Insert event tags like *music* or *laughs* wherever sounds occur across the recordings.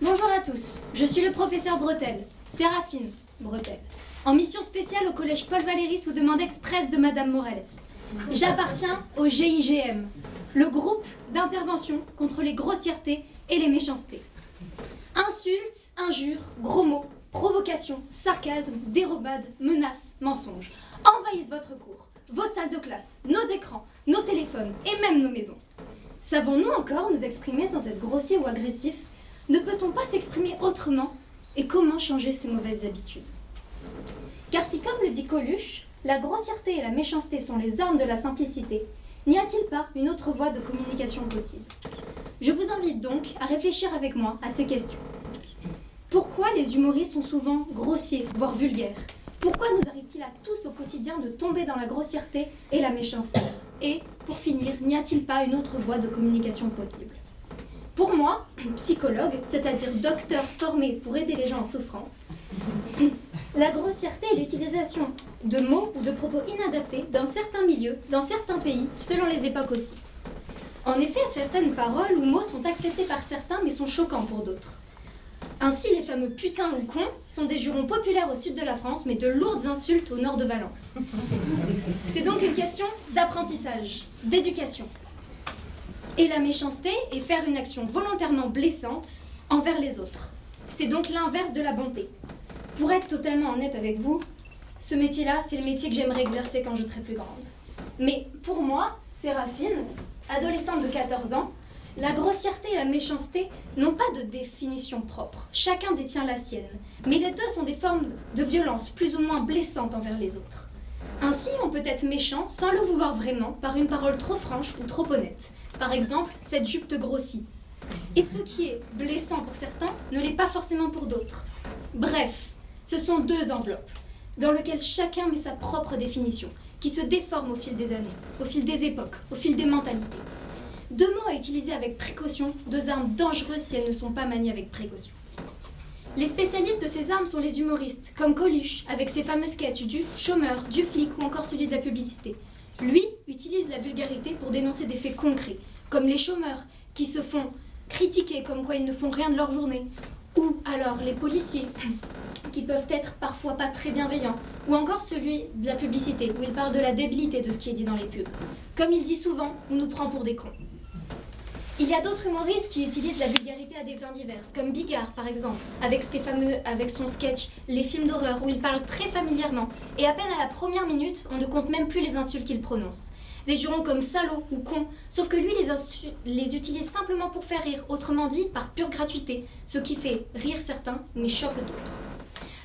Bonjour à tous, je suis le professeur Bretel, Séraphine Bretel, en mission spéciale au collège Paul Valéry sous demande express de Madame Morales. J'appartiens au GIGM, le groupe d'intervention contre les grossièretés et les méchancetés. Insultes, injures, gros mots, provocations, sarcasmes, dérobades, menaces, mensonges envahissent votre cours, vos salles de classe, nos écrans, nos téléphones et même nos maisons. Savons-nous encore nous exprimer sans être grossier ou agressif Ne peut-on pas s'exprimer autrement Et comment changer ces mauvaises habitudes? Car si, comme le dit Coluche, la grossièreté et la méchanceté sont les armes de la simplicité, n'y a-t-il pas une autre voie de communication possible? Je vous invite donc à réfléchir avec moi à ces questions. Pourquoi les humoristes sont souvent grossiers, voire vulgaires? Pourquoi nous arrive-t-il à tous au quotidien de tomber dans la grossièreté et la méchanceté? Et, pour finir, n'y a-t-il pas une autre voie de communication possible? Pour moi, *clears throat* psychologue, c'est-à-dire docteur formé pour aider les gens en souffrance, *clears throat* la grossièreté est l'utilisation de mots ou de propos inadaptés dans certains milieux, dans certains pays, selon les époques aussi. En effet, certaines paroles ou mots sont acceptés par certains mais sont choquants pour d'autres. Ainsi, les fameux putains ou cons sont des jurons populaires au sud de la France, mais de lourdes insultes au nord de Valence. *laughs* C'est donc une question d'apprentissage, d'éducation. Et la méchanceté est faire une action volontairement blessante envers les autres. C'est donc l'inverse de la bonté. Pour être totalement honnête avec vous, ce métier-là, c'est le métier que j'aimerais exercer quand je serai plus grande. Mais pour moi, Séraphine, adolescente de 14 ans, la grossièreté et la méchanceté n'ont pas de définition propre. Chacun détient la sienne. Mais les deux sont des formes de violence plus ou moins blessantes envers les autres. Ainsi, on peut être méchant sans le vouloir vraiment par une parole trop franche ou trop honnête. Par exemple, cette jupe te grossit. Et ce qui est blessant pour certains ne l'est pas forcément pour d'autres. Bref, ce sont deux enveloppes dans lesquelles chacun met sa propre définition, qui se déforme au fil des années, au fil des époques, au fil des mentalités. Deux mots à utiliser avec précaution, deux armes dangereuses si elles ne sont pas maniées avec précaution. Les spécialistes de ces armes sont les humoristes, comme Coluche, avec ses fameux sketchs du chômeur, du flic ou encore celui de la publicité. Lui utilise la vulgarité pour dénoncer des faits concrets, comme les chômeurs qui se font critiquer comme quoi ils ne font rien de leur journée, ou alors les policiers *clears throat* qui peuvent être parfois pas très bienveillants, ou encore celui de la publicité, où il parle de la débilité de ce qui est dit dans les pubs. Comme il dit souvent, on nous prend pour des cons. Il y a d'autres humoristes qui utilisent la vulgarité des fins diverses, comme Bigard par exemple, avec, ses fameux, avec son sketch Les films d'horreur, où il parle très familièrement, et à peine à la première minute, on ne compte même plus les insultes qu'il prononce. Des jurons comme salaud ou con, sauf que lui les, utilise simplement pour faire rire, autrement dit par pure gratuité, ce qui fait rire certains mais choque d'autres.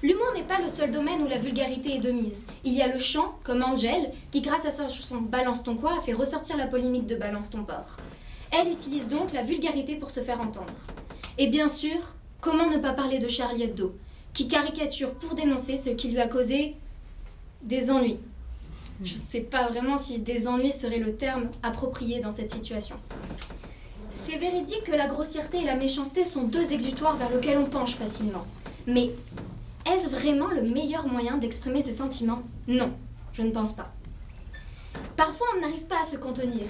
L'humour n'est pas le seul domaine où la vulgarité est de mise. Il y a le chant, comme Angèle, qui grâce à chanson Balance ton quoi a fait ressortir la polémique de Balance ton porc. Elle utilise donc la vulgarité pour se faire entendre. Et bien sûr, comment ne pas parler de Charlie Hebdo, qui caricature pour dénoncer ce qui lui a causé des ennuis. Je ne sais pas vraiment si des ennuis serait le terme approprié dans cette situation. C'est véridique que la grossièreté et la méchanceté sont deux exutoires vers lesquels on penche facilement. Mais est-ce vraiment le meilleur moyen d'exprimer ses sentiments? Non, je ne pense pas. Parfois, on n'arrive pas à se contenir,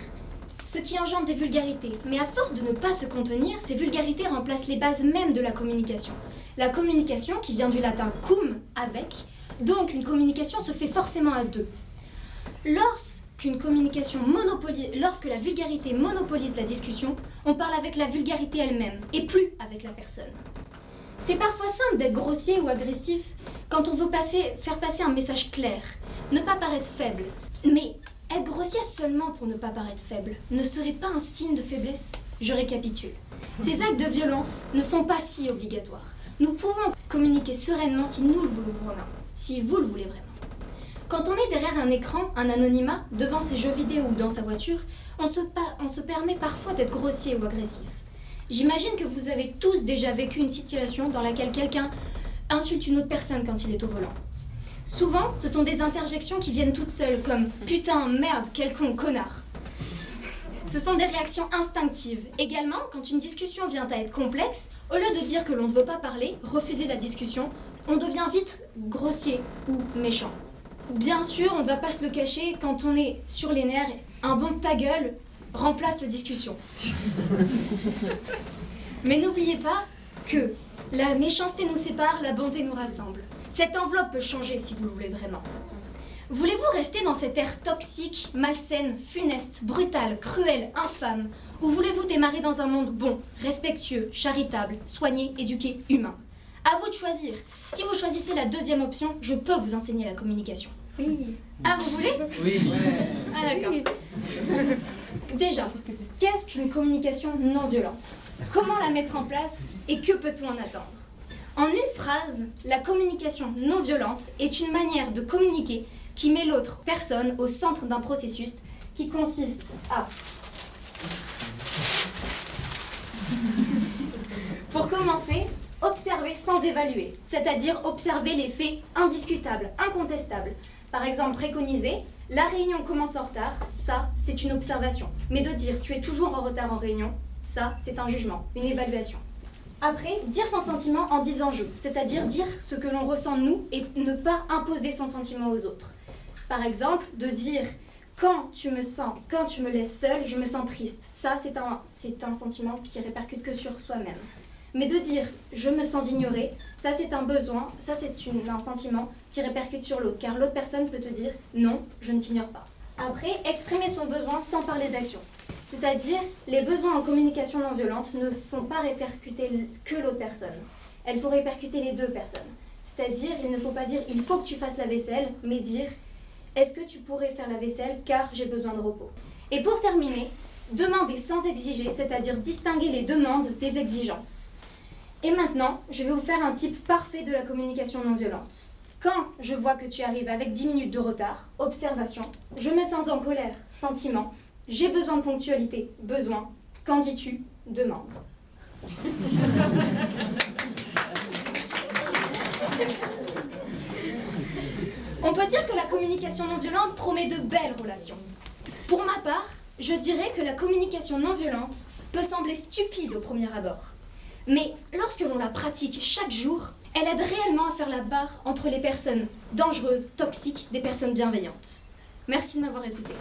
ce qui engendre des vulgarités. Mais à force de ne pas se contenir, ces vulgarités remplacent les bases mêmes de la communication. La communication, qui vient du latin cum, avec, donc une communication se fait forcément à deux. Lorsqu'une communication monopolise, lorsque la vulgarité monopolise la discussion, on parle avec la vulgarité elle-même et plus avec la personne. C'est parfois simple d'être grossier ou agressif quand on veut faire passer un message clair, ne pas paraître faible. Mais être grossier seulement pour ne pas paraître faible ne serait pas un signe de faiblesse? Je récapitule. Ces actes de violence ne sont pas si obligatoires. Nous pouvons communiquer sereinement si nous le voulons vraiment, si vous le voulez vraiment. Quand on est derrière un écran, un anonymat, devant ses jeux vidéo ou dans sa voiture, on se, on se permet parfois d'être grossier ou agressif. J'imagine que vous avez tous déjà vécu une situation dans laquelle quelqu'un insulte une autre personne quand il est au volant. Souvent, ce sont des interjections qui viennent toutes seules, comme putain, merde, quel con, connard. Ce sont des réactions instinctives. Également, quand une discussion vient à être complexe, au lieu de dire que l'on ne veut pas parler, refuser la discussion, on devient vite grossier ou méchant. Bien sûr, on ne va pas se le cacher, quand on est sur les nerfs, un bon ta gueule remplace la discussion. *laughs* Mais n'oubliez pas que la méchanceté nous sépare, la bonté nous rassemble. Cette enveloppe peut changer si vous le voulez vraiment. Voulez-vous rester dans cette ère toxique, malsaine, funeste, brutale, cruelle, infâme Ou voulez-vous démarrer dans un monde bon, respectueux, charitable, soigné, éduqué, humain? À vous de choisir. Si vous choisissez la deuxième option, je peux vous enseigner la communication. Oui. Ah, vous voulez? Oui. Ah, d'accord. Déjà, qu'est-ce qu'une communication non violente? Comment la mettre en place et que peut-on en attendre? En une phrase, la communication non violente est une manière de communiquer qui met l'autre personne au centre d'un processus qui consiste à... Pour commencer, observer sans évaluer, c'est-à-dire observer les faits indiscutables, incontestables. Par exemple, préconiser, la réunion commence en retard, ça, c'est une observation. Mais de dire tu es toujours en retard en réunion, ça, c'est un jugement, une évaluation. Après, dire son sentiment en disant je, c'est-à-dire dire ce que l'on ressent nous et ne pas imposer son sentiment aux autres. Par exemple, de dire quand tu me sens, quand tu me laisses seule, je me sens triste. Ça, c'est un, c'est un sentiment qui répercute que sur soi-même. Mais de dire je me sens ignorée, ça c'est un besoin, ça c'est un sentiment qui répercute sur l'autre, car l'autre personne peut te dire non, je ne t'ignore pas. Après, exprimer son besoin sans parler d'action. C'est-à-dire, les besoins en communication non violente ne font pas répercuter que l'autre personne. Elles font répercuter les deux personnes. C'est-à-dire, il ne faut pas dire il faut que tu fasses la vaisselle, mais dire est-ce que tu pourrais faire la vaisselle car j'ai besoin de repos? Et pour terminer, demander sans exiger, c'est-à-dire distinguer les demandes des exigences. Et maintenant, je vais vous faire un type parfait de la communication non violente. Quand je vois que tu arrives avec 10 minutes de retard, observation, je me sens en colère, sentiment, j'ai besoin de ponctualité, besoin, qu'en dis-tu, demande. On peut dire que la communication non violente promet de belles relations. Pour ma part, je dirais que la communication non violente peut sembler stupide au premier abord. Mais lorsque l'on la pratique chaque jour, elle aide réellement à faire la barre entre les personnes dangereuses, toxiques, des personnes bienveillantes. Merci de m'avoir écouté.